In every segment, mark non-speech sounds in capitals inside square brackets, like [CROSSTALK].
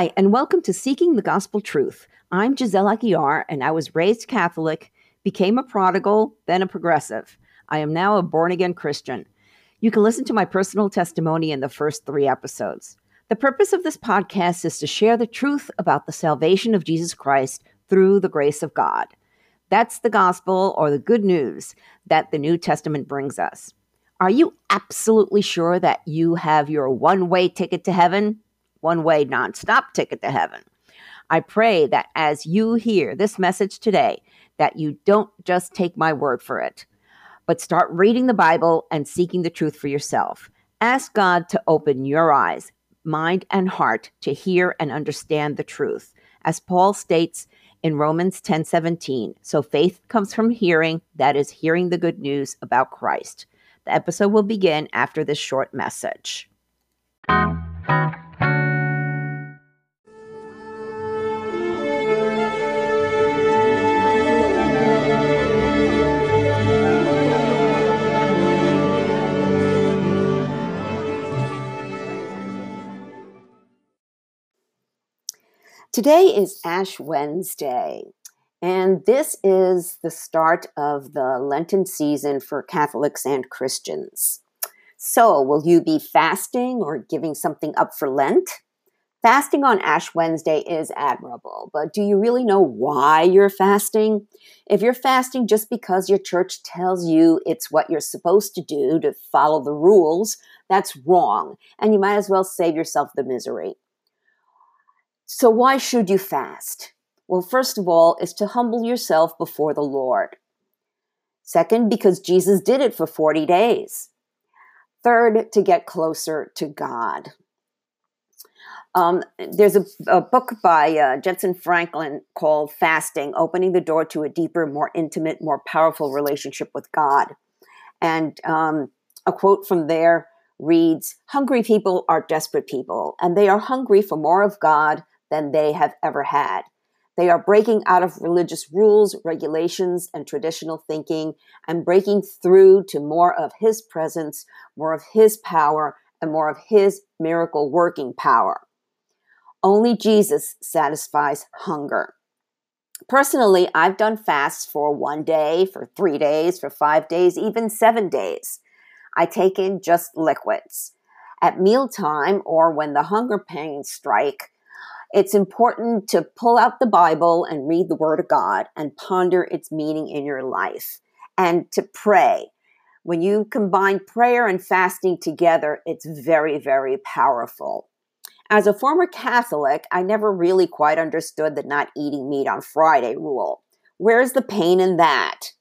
Hi, and welcome to Seeking the Gospel Truth. I'm Giselle Aguiar, and I was raised Catholic, became a prodigal, then a progressive. I am now a born again Christian. You can listen to my personal testimony in the first three episodes. The purpose of this podcast is to share the truth about the salvation of Jesus Christ through the grace of God. That's the gospel or the good news that the New Testament brings us. Are you absolutely sure that you have your one way ticket to heaven? One way nonstop ticket to heaven. I pray that as you hear this message today, that you don't just take my word for it, but start reading the Bible and seeking the truth for yourself. Ask God to open your eyes, mind, and heart to hear and understand the truth. As Paul states in Romans 10 17, so faith comes from hearing, that is, hearing the good news about Christ. The episode will begin after this short message. Today is Ash Wednesday, and this is the start of the Lenten season for Catholics and Christians. So, will you be fasting or giving something up for Lent? Fasting on Ash Wednesday is admirable, but do you really know why you're fasting? If you're fasting just because your church tells you it's what you're supposed to do to follow the rules, that's wrong, and you might as well save yourself the misery. So, why should you fast? Well, first of all, is to humble yourself before the Lord. Second, because Jesus did it for 40 days. Third, to get closer to God. Um, there's a, a, book by uh, Jentezen Franklin called Fasting Opening the Door to a Deeper, More Intimate, More Powerful Relationship with God. And um, a quote from there reads Hungry people are desperate people, and they are hungry for more of God than they have ever had. They are breaking out of religious rules, regulations, and traditional thinking and breaking through to more of His presence, more of His power, and more of His miracle working power. Only Jesus satisfies hunger. Personally, I've done fasts for one day, for three days, for five days, even seven days. I take in just liquids. At mealtime or when the hunger pains strike, it's important to pull out the Bible and read the Word of God and ponder its meaning in your life and to pray. When you combine prayer and fasting together, it's very, very powerful. As a former Catholic, I never really quite understood the not eating meat on Friday rule. Where's the pain in that?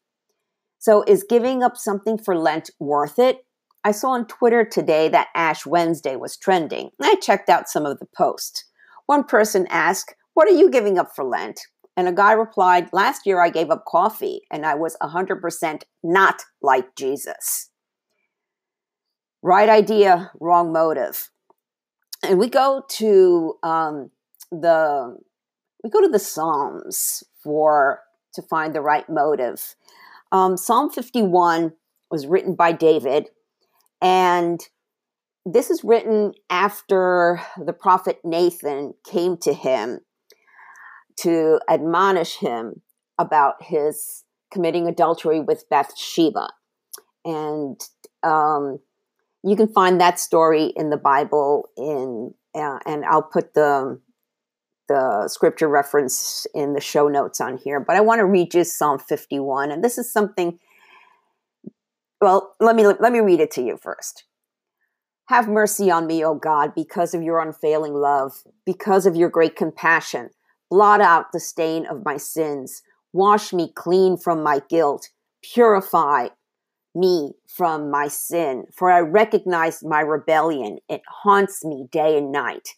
So, is giving up something for Lent worth it? I saw on Twitter today that Ash Wednesday was trending. I checked out some of the posts. One person asked, What are you giving up for Lent? And a guy replied, Last year I gave up coffee and I was 100% not like Jesus. Right idea, wrong motive. And we go to um, the we go to the Psalms for to find the right motive. Um, Psalm 51 was written by David, and this is written after the prophet Nathan came to him to admonish him about his committing adultery with Bathsheba. And um, you can find that story in the Bible in uh, and I'll put the the scripture reference in the show notes on here. But I want to read you Psalm 51 and this is something well, let me let me read it to you first. Have mercy on me, O God, because of your unfailing love, because of your great compassion. Blot out the stain of my sins. Wash me clean from my guilt. Purify me from my sin. For I recognize my rebellion. It haunts me day and night.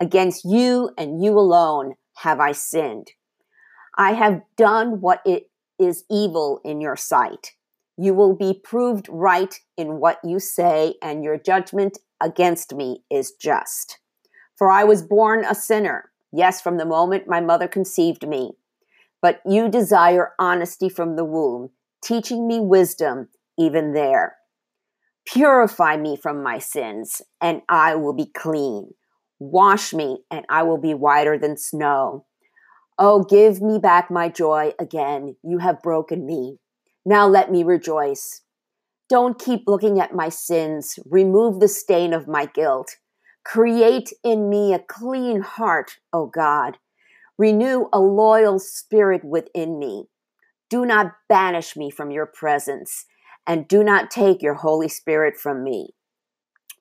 Against you and you alone have I sinned. I have done what it is evil in your sight you will be proved right in what you say, and your judgment against me is just. For I was born a sinner, yes, from the moment my mother conceived me. But you desire honesty from the womb, teaching me wisdom even there. Purify me from my sins, and I will be clean. Wash me, and I will be whiter than snow. Oh, give me back my joy again. You have broken me. Now let me rejoice. Don't keep looking at my sins. Remove the stain of my guilt. Create in me a clean heart, O God. Renew a loyal spirit within me. Do not banish me from your presence, and do not take your Holy Spirit from me.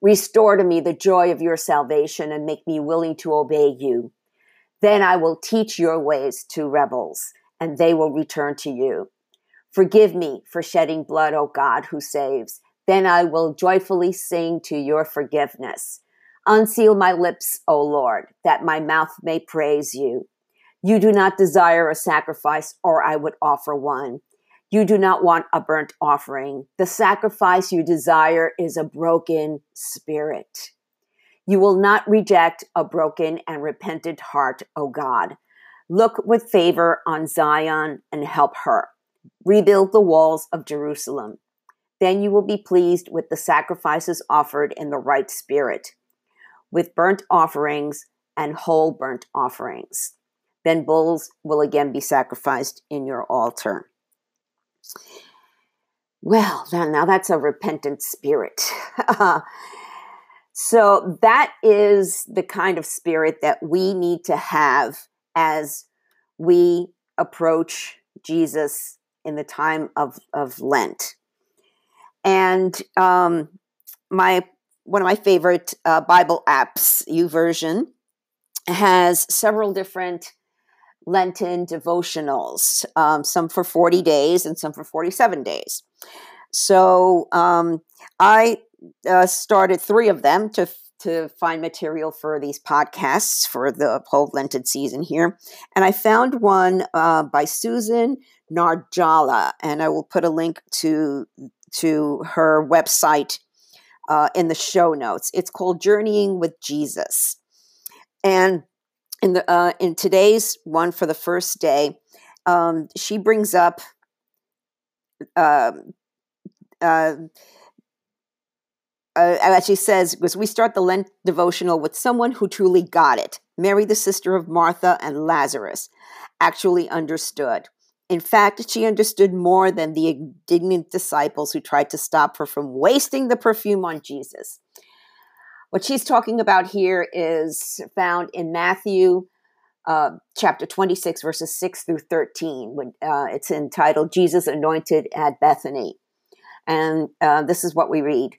Restore to me the joy of your salvation and make me willing to obey you. Then I will teach your ways to rebels, and they will return to you. Forgive me for shedding blood, O God, who saves. Then I will joyfully sing to your forgiveness. Unseal my lips, O Lord, that my mouth may praise you. You do not desire a sacrifice, or I would offer one. You do not want a burnt offering. The sacrifice you desire is a broken spirit. You will not reject a broken and repentant heart, O God. Look with favor on Zion and help her. Rebuild the walls of Jerusalem. Then you will be pleased with the sacrifices offered in the right spirit, with burnt offerings and whole burnt offerings. Then bulls will again be sacrificed in your altar. Well, now that's a repentant spirit. [LAUGHS] so that is the kind of spirit that we need to have as we approach Jesus in the time of, of Lent. And um, my one of my favorite uh, Bible apps, YouVersion, has several different Lenten devotionals, um, some for 40 days and some for 47 days. So um, I uh, started three of them to to find material for these podcasts for the whole Lenten season here, and I found one uh, by Susan Narjala, and I will put a link to to her website uh, in the show notes. It's called Journeying with Jesus, and in the uh, in today's one for the first day, um, she brings up uh, uh, uh, actually says because we start the Lent devotional with someone who truly got it. Mary, the sister of Martha and Lazarus, actually understood. In fact, she understood more than the indignant disciples who tried to stop her from wasting the perfume on Jesus. What she's talking about here is found in Matthew uh, chapter 26, verses 6 through 13. When, uh, it's entitled Jesus Anointed at Bethany. And uh, this is what we read.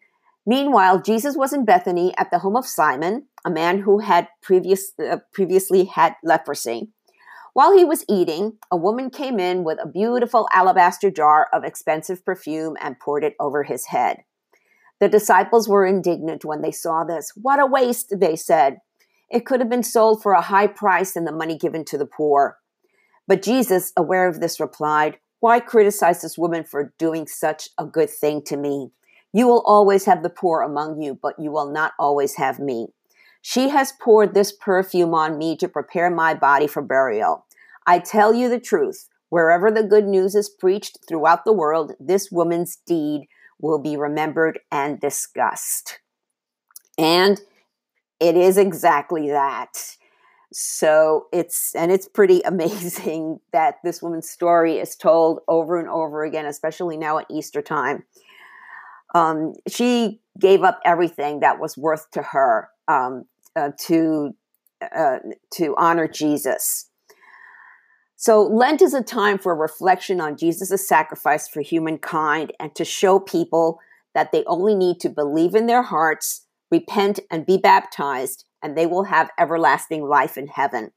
Meanwhile, Jesus was in Bethany at the home of Simon, a man who had previous, uh, previously had leprosy. While he was eating, a woman came in with a beautiful alabaster jar of expensive perfume and poured it over his head. The disciples were indignant when they saw this. What a waste, they said. It could have been sold for a high price and the money given to the poor. But Jesus, aware of this, replied, Why criticize this woman for doing such a good thing to me? You will always have the poor among you, but you will not always have me. She has poured this perfume on me to prepare my body for burial. I tell you the truth. Wherever the good news is preached throughout the world, this woman's deed will be remembered and discussed. And it is exactly that. So it's, and it's pretty [LAUGHS] amazing that this woman's story is told over and over again, especially now at Easter time. Um, she gave up everything that was worth to her um, uh, to uh, to honor Jesus. So, Lent is a time for reflection on Jesus' sacrifice for humankind and to show people that they only need to believe in their hearts, repent, and be baptized, and they will have everlasting life in heaven.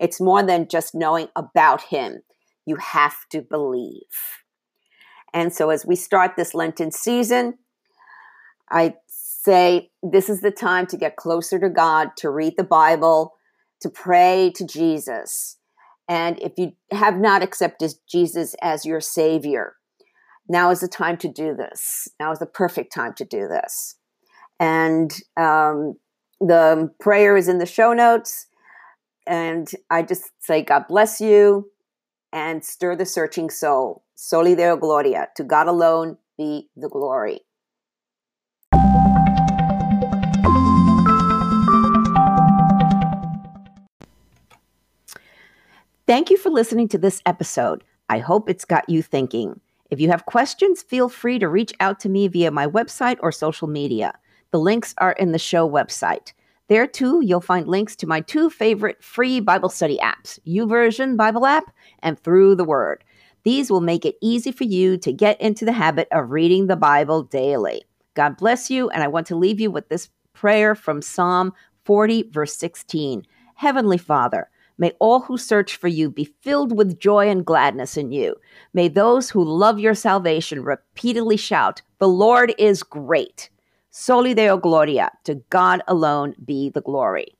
It's more than just knowing about Him, you have to believe. And so, as we start this Lenten season, I say this is the time to get closer to God, to read the Bible, to pray to Jesus and if you have not accepted Jesus as your Savior, now is the time to do this. Now is the perfect time to do this. And um, the prayer is in the show notes. And I just say, God bless you and stir the searching soul. Soli Deo Gloria. To God alone be the glory. Thank you for listening to this episode. I hope it's got you thinking. If you have questions, feel free to reach out to me via my website or social media. The links are in the show website. There too, you'll find links to my two favorite free Bible study apps, YouVersion Bible app and Through the Word. These will make it easy for you to get into the habit of reading the Bible daily. God bless you, and I want to leave you with this prayer from Psalm 40, verse 16. Heavenly Father, May all who search for you be filled with joy and gladness in you. May those who love your salvation repeatedly shout, The Lord is great. Soli Deo Gloria. To God alone be the glory.